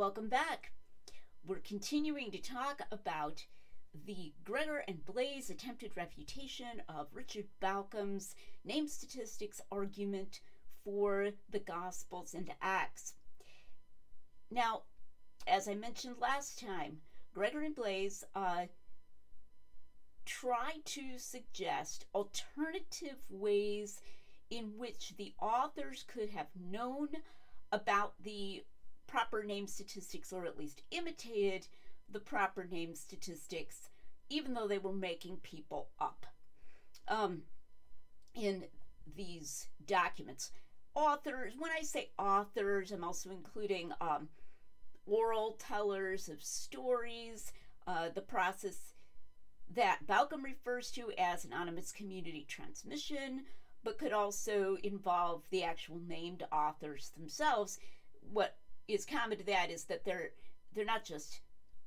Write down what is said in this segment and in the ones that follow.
Welcome back. We're continuing to talk about the Gregor and Blais attempted refutation of Richard Bauckham's name statistics argument for the Gospels and Acts. Now, as I mentioned last time, Gregor and Blais uh, try to suggest alternative ways in which the authors could have known about the proper name statistics or at least imitated the proper name statistics, even though they were making people up um, in these documents. Authors, when I say authors, I'm also including um, oral tellers of stories, uh, the process that Bauckham refers to as anonymous community transmission, but could also involve the actual named authors themselves. What is common to that is that they're they're not just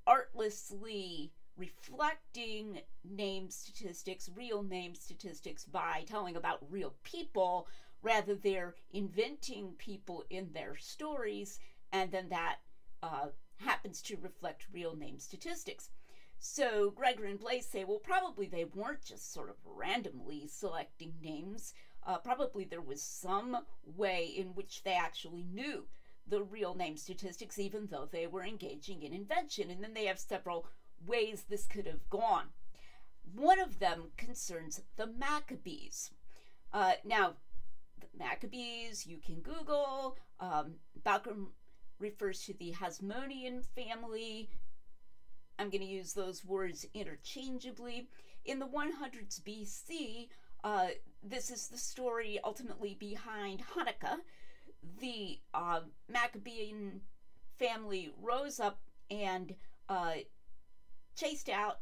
artlessly reflecting name statistics, real name statistics, by telling about real people. Rather, they're inventing people in their stories, and then that uh, happens to reflect real name statistics. So Gregor and Blais say, well, probably they weren't just sort of randomly selecting names. Uh, probably there was some way in which they actually knew the real name statistics, even though they were engaging in invention. And then they have several ways this could have gone. One of them concerns the Maccabees. Uh, now, the Maccabees, you can Google. Um, Bauckham refers to the Hasmonean family. I'm going to use those words interchangeably. In the 100s BC, uh, this is the story ultimately behind Hanukkah, the uh, Maccabean family rose up and uh, chased out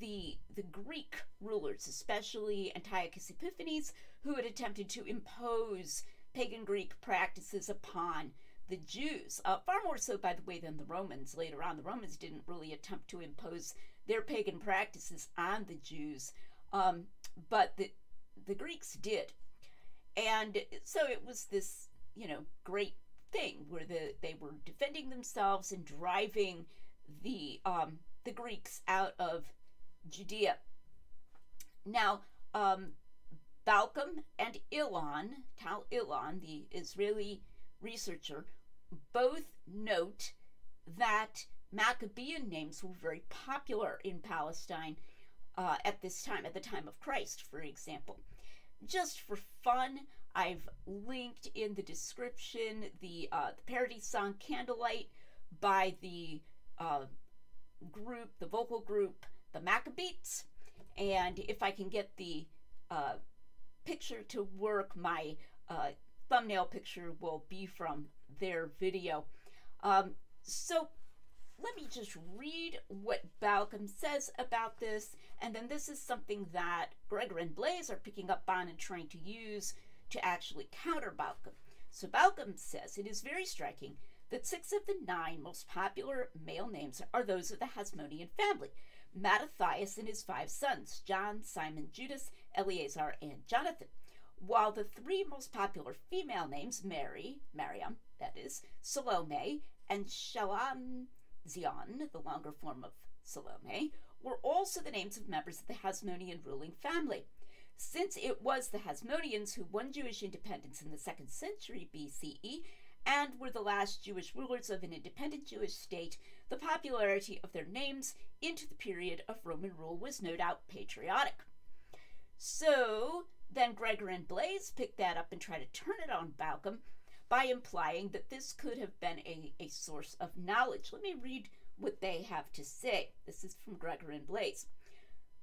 the the Greek rulers, especially Antiochus Epiphanes, who had attempted to impose pagan Greek practices upon the Jews. Uh, far more so, by the way, than the Romans. Later on, the Romans didn't really attempt to impose their pagan practices on the Jews, um, but the the Greeks did, and so it was this you know, great thing where the they were defending themselves and driving the um, the Greeks out of Judea. Now, um, Bauckham and Ilan, Tal Ilan, the Israeli researcher, both note that Maccabean names were very popular in Palestine uh, at this time, at the time of Christ, for example. Just for fun, I've linked in the description the uh, the parody song "Candlelight" by the uh, group, the vocal group, the Maccabeats. And if I can get the uh, picture to work, my uh, thumbnail picture will be from their video. Um, so let me just read what Bauckham says about this, and then this is something that Gregor and Blais are picking up on and trying to use to actually counter Bauckham. So Bauckham says it is very striking that six of the nine most popular male names are those of the Hasmonean family Mattathias and his five sons, John, Simon, Judas, Eleazar, and Jonathan. While the three most popular female names, Mary, Mariam, that is, Salome, and Shalamzion, the longer form of Salome, were also the names of members of the Hasmonean ruling family. Since it was the Hasmoneans who won Jewish independence in the second century BCE and were the last Jewish rulers of an independent Jewish state, the popularity of their names into the period of Roman rule was no doubt patriotic. So then Gregor and Blais picked that up and tried to turn it on Bauckham by implying that this could have been a, a source of knowledge. Let me read what they have to say. This is from Gregor and Blais.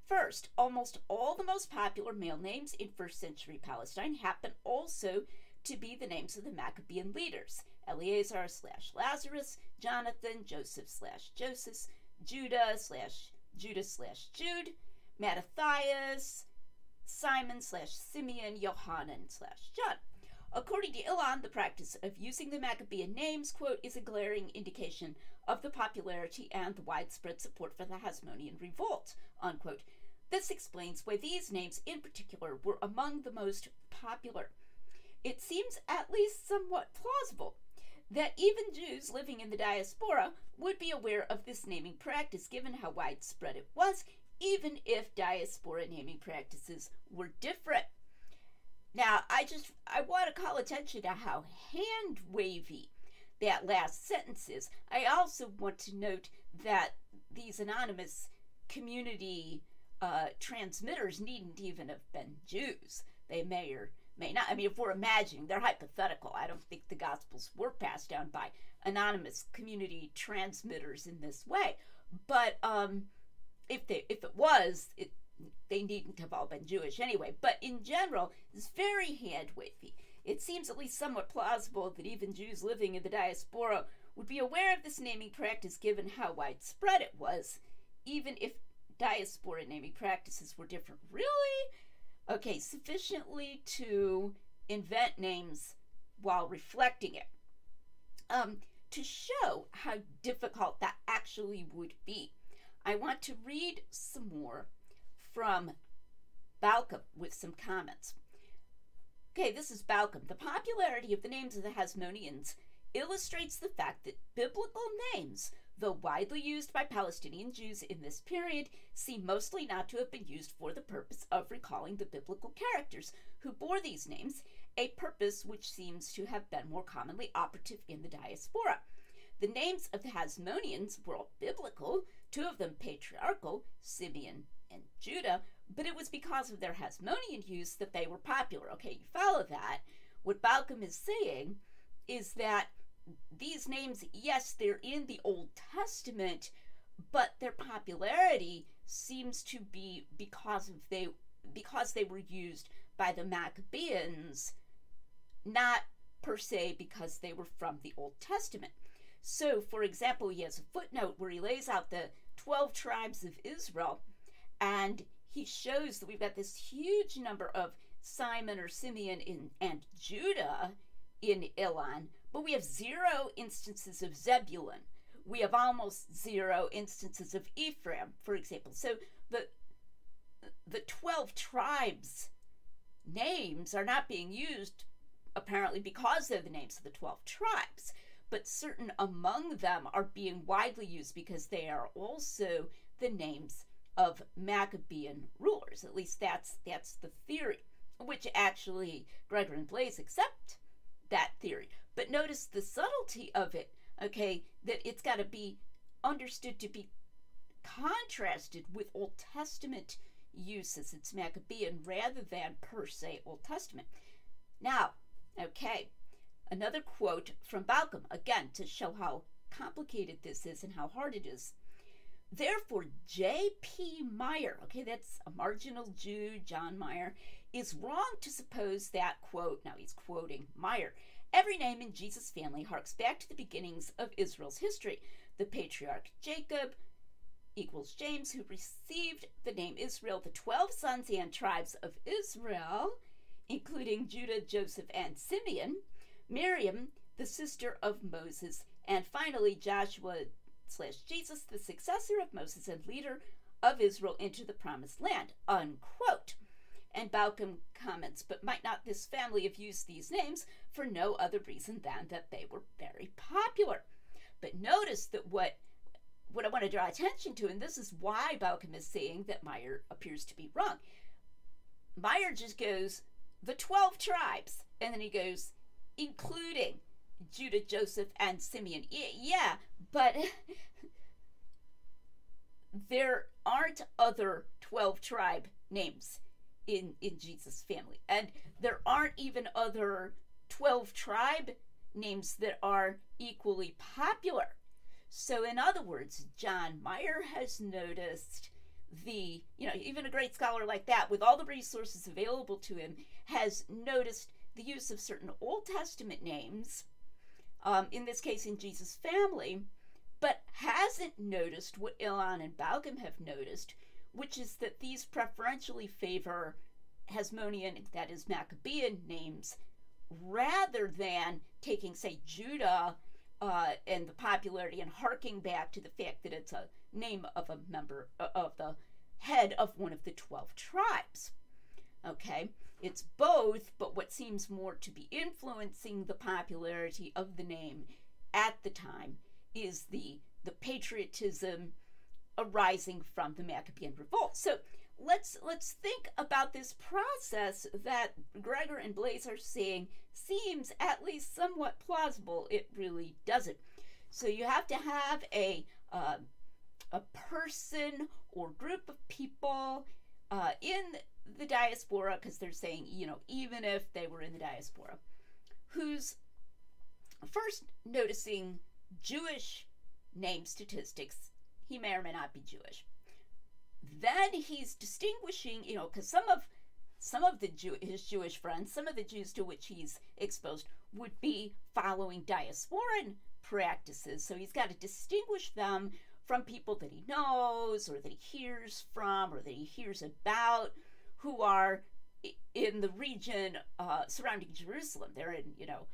First, almost all the most popular male names in first century Palestine happen also to be the names of the Maccabean leaders Eleazar slash Lazarus, Jonathan, Joseph slash Joseph, Judah slash Judah slash Jude, Mattathias, Simon slash Simeon, Johanan slash John. According to Ilan, the practice of using the Maccabean names, quote, is a glaring indication of the popularity and the widespread support for the Hasmonean revolt, unquote. This explains why these names in particular were among the most popular. It seems at least somewhat plausible that even Jews living in the diaspora would be aware of this naming practice given how widespread it was, even if diaspora naming practices were different. Now, I just I want to call attention to how hand wavy that last sentence is. I also want to note that these anonymous community uh, transmitters needn't even have been Jews. They may or may not. I mean, if we're imagining, they're hypothetical. I don't think the Gospels were passed down by anonymous community transmitters in this way. But um, if they if it was, it they needn't have all been Jewish anyway. But in general, it's very hand wavy. It seems at least somewhat plausible that even Jews living in the diaspora would be aware of this naming practice given how widespread it was, even if diaspora naming practices were different. Really? Okay, sufficiently to invent names while reflecting it. Um, to show how difficult that actually would be, I want to read some more from Bauckham with some comments. Okay, this is Bauckham. The popularity of the names of the Hasmoneans illustrates the fact that biblical names, though widely used by Palestinian Jews in this period, seem mostly not to have been used for the purpose of recalling the biblical characters who bore these names, a purpose which seems to have been more commonly operative in the diaspora. The names of the Hasmoneans were all biblical, two of them patriarchal, Simeon and Judah, but it was because of their Hasmonean use that they were popular. Okay, you follow that. What Bauckham is saying is that these names, yes, they're in the Old Testament, but their popularity seems to be because of they because they were used by the Maccabeans, not per se because they were from the Old Testament. So, for example, he has a footnote where he lays out the 12 tribes of Israel and he shows that we've got this huge number of Simon or Simeon in, and Judah in Ilan, but we have zero instances of Zebulun. We have almost zero instances of Ephraim, for example. So the the 12 tribes names are not being used apparently because they're the names of the 12 tribes, but certain among them are being widely used because they are also the names of Maccabean rulers. At least that's that's the theory, which actually Gregor and Blais accept that theory. But notice the subtlety of it, okay, that it's got to be understood to be contrasted with Old Testament uses. It's Maccabean rather than per se Old Testament. Now, okay, another quote from Bauckham, again, to show how complicated this is and how hard it is. Therefore, J.P. Meier, okay, that's a marginal Jew, John Meier, is wrong to suppose that, quote, now he's quoting Meier, every name in Jesus' family harks back to the beginnings of Israel's history. The patriarch Jacob equals James, who received the name Israel, the 12 sons and tribes of Israel, including Judah, Joseph, and Simeon, Miriam, the sister of Moses, and finally Joshua, slash Jesus, the successor of Moses and leader of Israel into the promised land, unquote. And Bauckham comments, but might not this family have used these names for no other reason than that they were very popular? But notice that what what I want to draw attention to, and this is why Bauckham is saying that Meier appears to be wrong. Meier just goes, the 12 tribes, and then he goes, including Judah, Joseph, and Simeon. Yeah, but there aren't other 12 tribe names in, in Jesus' family. And there aren't even other 12 tribe names that are equally popular. So, in other words, John Meier has noticed the, you know, even a great scholar like that, with all the resources available to him, has noticed the use of certain Old Testament names, um, in this case in Jesus' family, but hasn't noticed what Ilan and Bauckham have noticed, which is that these preferentially favor Hasmonean, that is Maccabean names, rather than taking, say, Judah uh, and the popularity and harking back to the fact that it's a name of a member uh, of the head of one of the 12 tribes. Okay, it's both, but what seems more to be influencing the popularity of the name at the time is the the patriotism arising from the Maccabean revolt. So let's let's think about this process that Gregor and Blais are saying seems at least somewhat plausible. It really doesn't. So you have to have a uh, a person or group of people uh, in the diaspora, because they're saying, you know, even if they were in the diaspora, who's first noticing Jewish name statistics. He may or may not be Jewish. Then he's distinguishing, you know, because some of some of the Jew, his Jewish friends, some of the Jews to which he's exposed, would be following diasporan practices. So he's got to distinguish them from people that he knows or that he hears from or that he hears about who are in the region uh, surrounding Jerusalem. They're in, you know,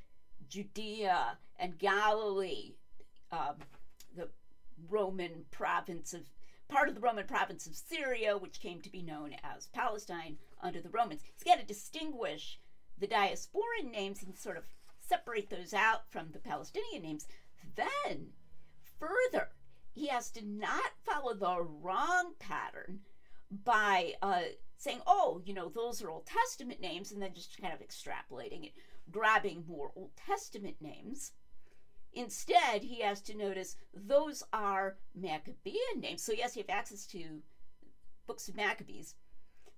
Judea and Galilee, um, Roman province of part of the Roman province of Syria, which came to be known as Palestine under the Romans. He's got to distinguish the diasporan names and sort of separate those out from the Palestinian names. Then, further, he has to not follow the wrong pattern by uh, saying, oh, you know, those are Old Testament names, and then just kind of extrapolating it, grabbing more Old Testament names. Instead, he has to notice those are Maccabean names. So, yes, you have access to books of Maccabees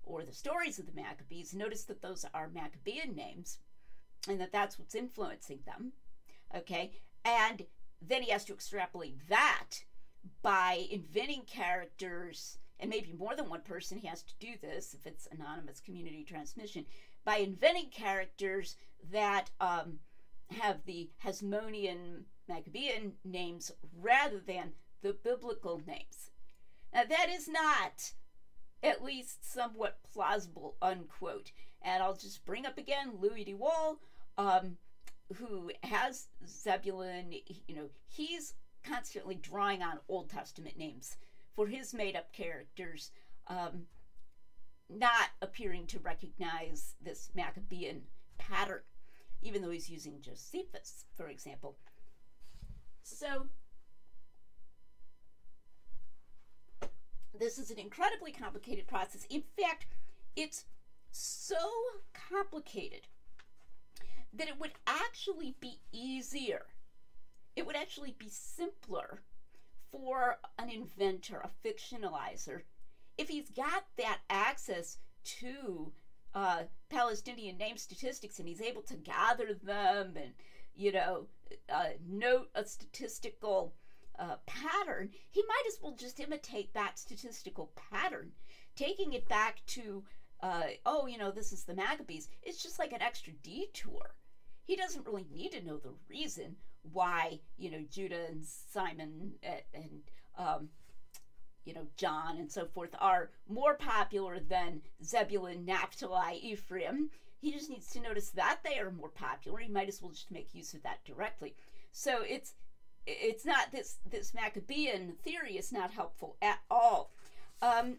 or the stories of the Maccabees. Notice that those are Maccabean names and that that's what's influencing them. Okay. And then he has to extrapolate that by inventing characters and maybe more than one person has to do this if it's anonymous community transmission by inventing characters that um, have the Hasmonean Maccabean names rather than the biblical names. Now, that is not at least somewhat plausible, unquote. And I'll just bring up again Louis de Wohl, um, who has Zebulun, you know, he's constantly drawing on Old Testament names for his made up characters, um, not appearing to recognize this Maccabean pattern even though he's using Josephus, for example. So, this is an incredibly complicated process. In fact, it's so complicated that it would actually be easier, it would actually be simpler for an inventor, a fictionalizer, if he's got that access to uh, Palestinian name statistics and he's able to gather them and, you know, uh, note a statistical uh, pattern, he might as well just imitate that statistical pattern, taking it back to, uh, oh, you know, this is the Maccabees. It's just like an extra detour. He doesn't really need to know the reason why, you know, Judah and Simon and, and um, you know, John and so forth are more popular than Zebulun, Naphtali, Ephraim. He just needs to notice that they are more popular. He might as well just make use of that directly. So it's it's not this this Maccabean theory is not helpful at all. Um,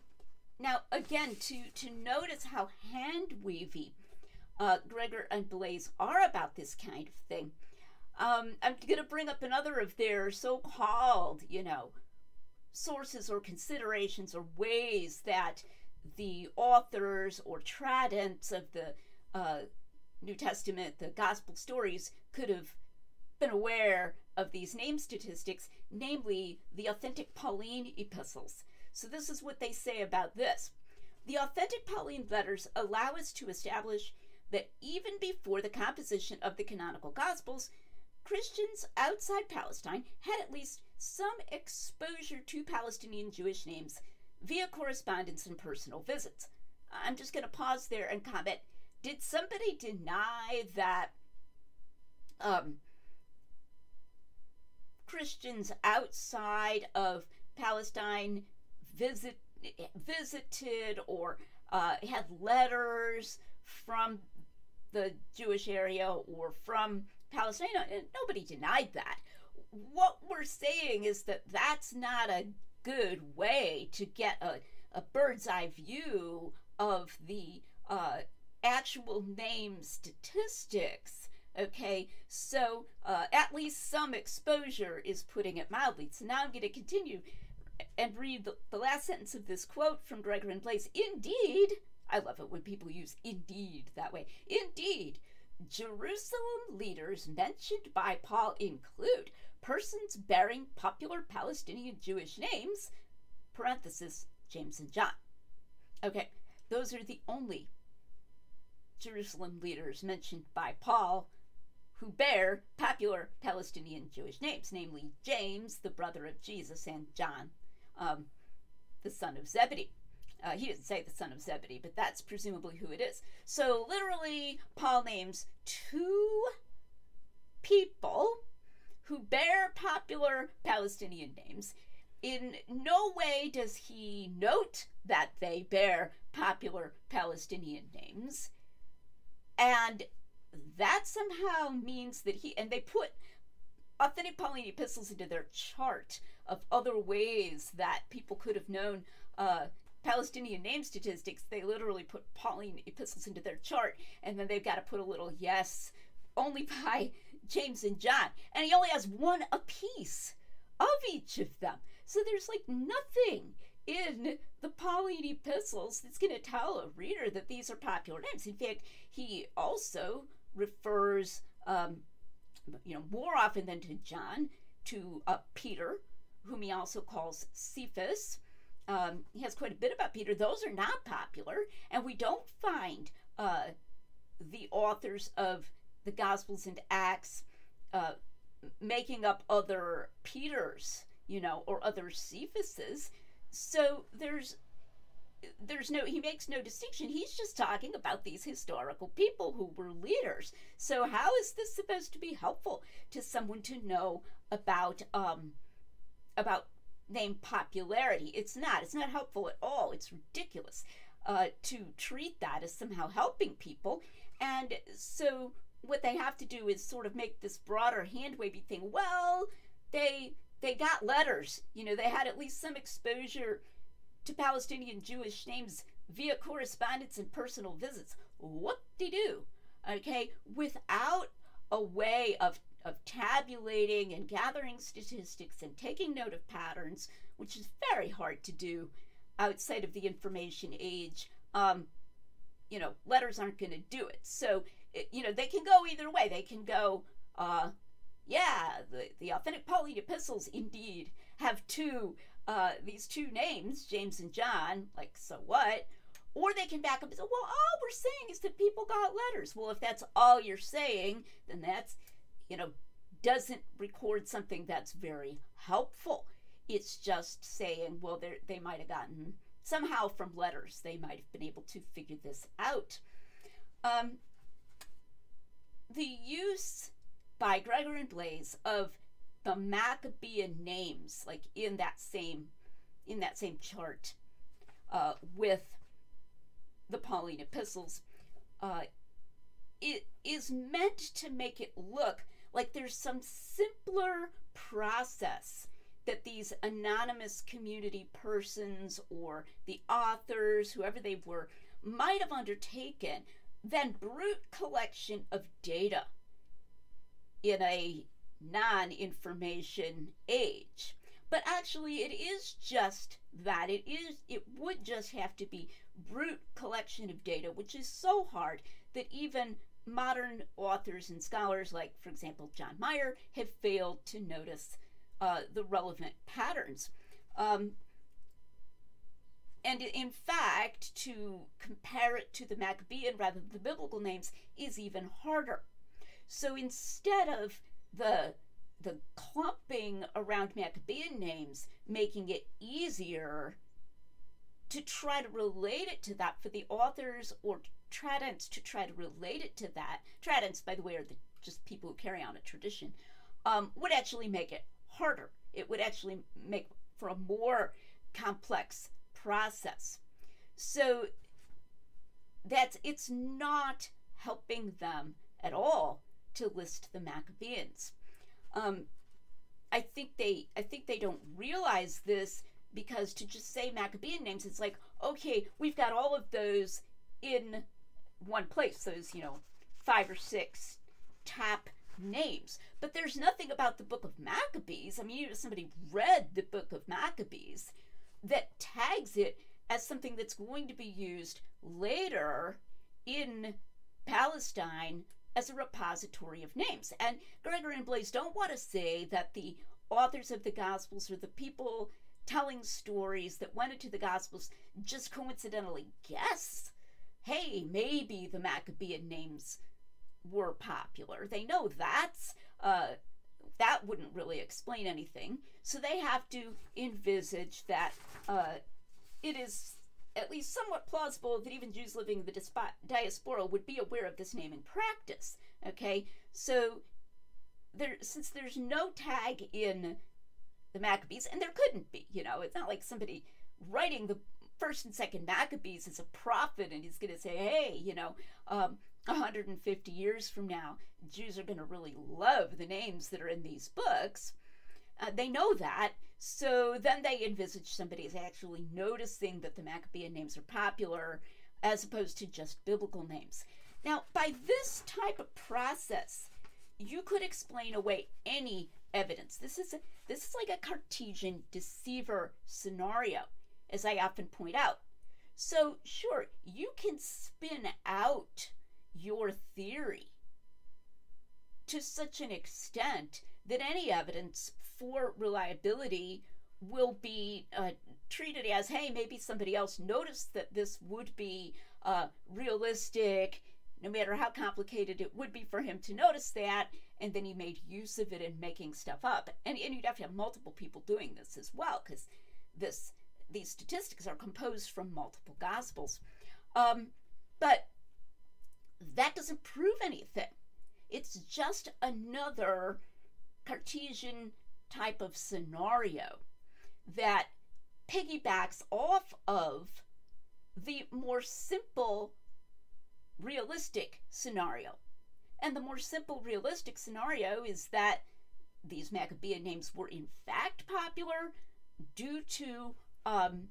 now again, to to notice how hand wavy uh, Gregor and Blais are about this kind of thing. Um, I'm going to bring up another of their so-called, you know, sources or considerations or ways that the authors or tradents of the uh, New Testament, the gospel stories, could have been aware of these name statistics, namely the authentic Pauline epistles. So, this is what they say about this. The authentic Pauline letters allow us to establish that even before the composition of the canonical gospels, Christians outside Palestine had at least some exposure to Palestinian Jewish names via correspondence and personal visits. I'm just going to pause there and comment. Did somebody deny that um, Christians outside of Palestine visit, visited or uh, had letters from the Jewish area or from Palestine? Nobody denied that what we're saying is that that's not a good way to get a, a bird's eye view of the uh, actual name statistics. Okay, so uh, at least some exposure is putting it mildly. So now I'm going to continue and read the, the last sentence of this quote from Gregor and Blais. Indeed, I love it when people use indeed that way. Indeed, Jerusalem leaders mentioned by Paul include persons bearing popular Palestinian Jewish names, parenthesis, James and John. Okay, those are the only Jerusalem leaders mentioned by Paul who bear popular Palestinian Jewish names, namely James, the brother of Jesus, and John, um, the son of Zebedee. Uh, he didn't say the son of Zebedee, but that's presumably who it is. So, literally, Paul names two people who bear popular Palestinian names. In no way does he note that they bear popular Palestinian names. And that somehow means that he, and they put authentic Pauline epistles into their chart of other ways that people could have known uh, Palestinian name statistics. They literally put Pauline epistles into their chart, and then they've got to put a little yes, only by James and John. And he only has one apiece of each of them. So there's like nothing in the Pauline epistles that's going to tell a reader that these are popular names. In fact, he also refers, um, you know, more often than to John, to uh, Peter, whom he also calls Cephas. Um, he has quite a bit about Peter. Those are not popular, and we don't find uh, the authors of the Gospels and Acts uh, making up other Peters, you know, or other Cephases. So there's there's no he makes no distinction. He's just talking about these historical people who were leaders. So how is this supposed to be helpful to someone to know about um about name popularity? It's not. It's not helpful at all. It's ridiculous uh, to treat that as somehow helping people. And so what they have to do is sort of make this broader hand wavy thing well they they got letters you know they had at least some exposure to Palestinian Jewish names via correspondence and personal visits. What they do? Okay, without a way of of tabulating and gathering statistics and taking note of patterns, which is very hard to do outside of the information age. Um, you know, letters aren't going to do it. So, it, you know, they can go either way. They can go, uh, yeah, the, the authentic Pauline epistles indeed have two uh, these two names, James and John, like, so what? Or they can back up and say, well, all we're saying is that people got letters. Well, if that's all you're saying, then that's, you know, doesn't record something that's very helpful. It's just saying, well, they might have gotten somehow from letters, they might have been able to figure this out. Um, the use by Gregor and Blais of the Maccabean names, like in that same in that same chart, uh, with the Pauline epistles, uh, it is meant to make it look like there's some simpler process that these anonymous community persons or the authors, whoever they were, might have undertaken than brute collection of data in a non information age. But actually, it is just that. It is. It would just have to be brute collection of data, which is so hard that even modern authors and scholars, like for example John Meier, have failed to notice uh, the relevant patterns. Um, and in fact, to compare it to the Maccabean rather than the biblical names is even harder. So instead of the the clumping around Maccabean names, making it easier to try to relate it to that for the authors or tradents to try to relate it to that. Tradents, by the way, are the, just people who carry on a tradition, um, would actually make it harder. It would actually make for a more complex process. So that's it's not helping them at all to list the Maccabeans. Um, I think they I think they don't realize this because to just say Maccabean names, it's like okay, we've got all of those in one place. Those you know five or six top names. But there's nothing about the book of Maccabees. I mean, somebody read the book of Maccabees that tags it as something that's going to be used later in Palestine as a repository of names. And Gregory and Blais don't want to say that the authors of the Gospels or the people telling stories that went into the Gospels just coincidentally guess, hey, maybe the Maccabean names were popular. They know that's uh, that wouldn't really explain anything. So they have to envisage that uh, it is at least somewhat plausible that even Jews living in the diaspora would be aware of this name in practice. Okay, so there, since there's no tag in the Maccabees, and there couldn't be, you know, it's not like somebody writing the first and second Maccabees is a prophet and he's going to say, hey, you know, um, 150 years from now, Jews are going to really love the names that are in these books. Uh, they know that. So then they envisage somebody as actually noticing that the Maccabean names are popular as opposed to just biblical names. Now, by this type of process, you could explain away any evidence. This is a, this is like a Cartesian deceiver scenario, as I often point out. So, sure, you can spin out your theory to such an extent that any evidence for reliability will be uh, treated as hey, maybe somebody else noticed that this would be uh, realistic, no matter how complicated it would be for him to notice that, and then he made use of it in making stuff up. And, and you'd have to have multiple people doing this as well, because this these statistics are composed from multiple gospels. Um, but that doesn't prove anything. It's just another Cartesian type of scenario that piggybacks off of the more simple realistic scenario. And the more simple realistic scenario is that these Maccabean names were in fact popular due to um,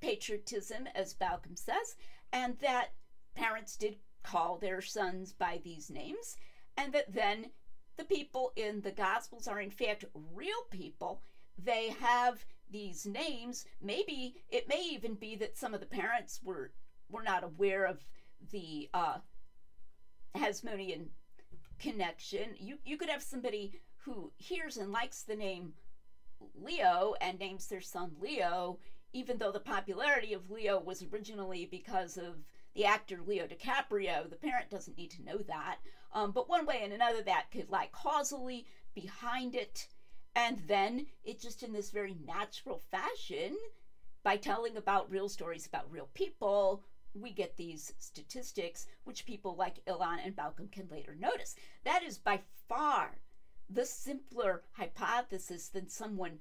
patriotism, as Bauckham says, and that parents did call their sons by these names, and that then the people in the Gospels are in fact real people. They have these names. Maybe it may even be that some of the parents were were not aware of the uh, Hasmonean connection. You you could have somebody who hears and likes the name Leo and names their son Leo, even though the popularity of Leo was originally because of the actor Leo DiCaprio. The parent doesn't need to know that. Um, but one way and another, that could lie causally behind it. And then it just in this very natural fashion, by telling about real stories about real people, we get these statistics, which people like Ilan and Bauckham can later notice. That is by far the simpler hypothesis than someone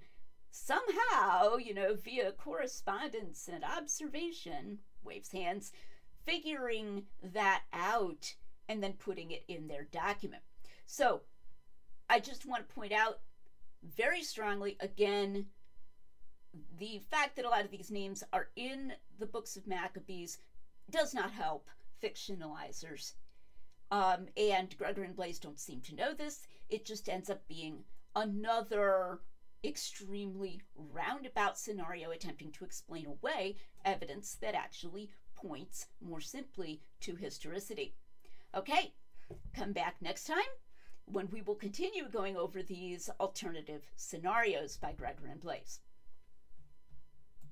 somehow, you know, via correspondence and observation, waves hands, figuring that out and then putting it in their document. So I just want to point out very strongly again the fact that a lot of these names are in the books of Maccabees does not help fictionalizers. Um, and Gregory and Blais don't seem to know this. It just ends up being another extremely roundabout scenario attempting to explain away evidence that actually points more simply to historicity. Okay, come back next time when we will continue going over these alternative scenarios by Gregory and Blais.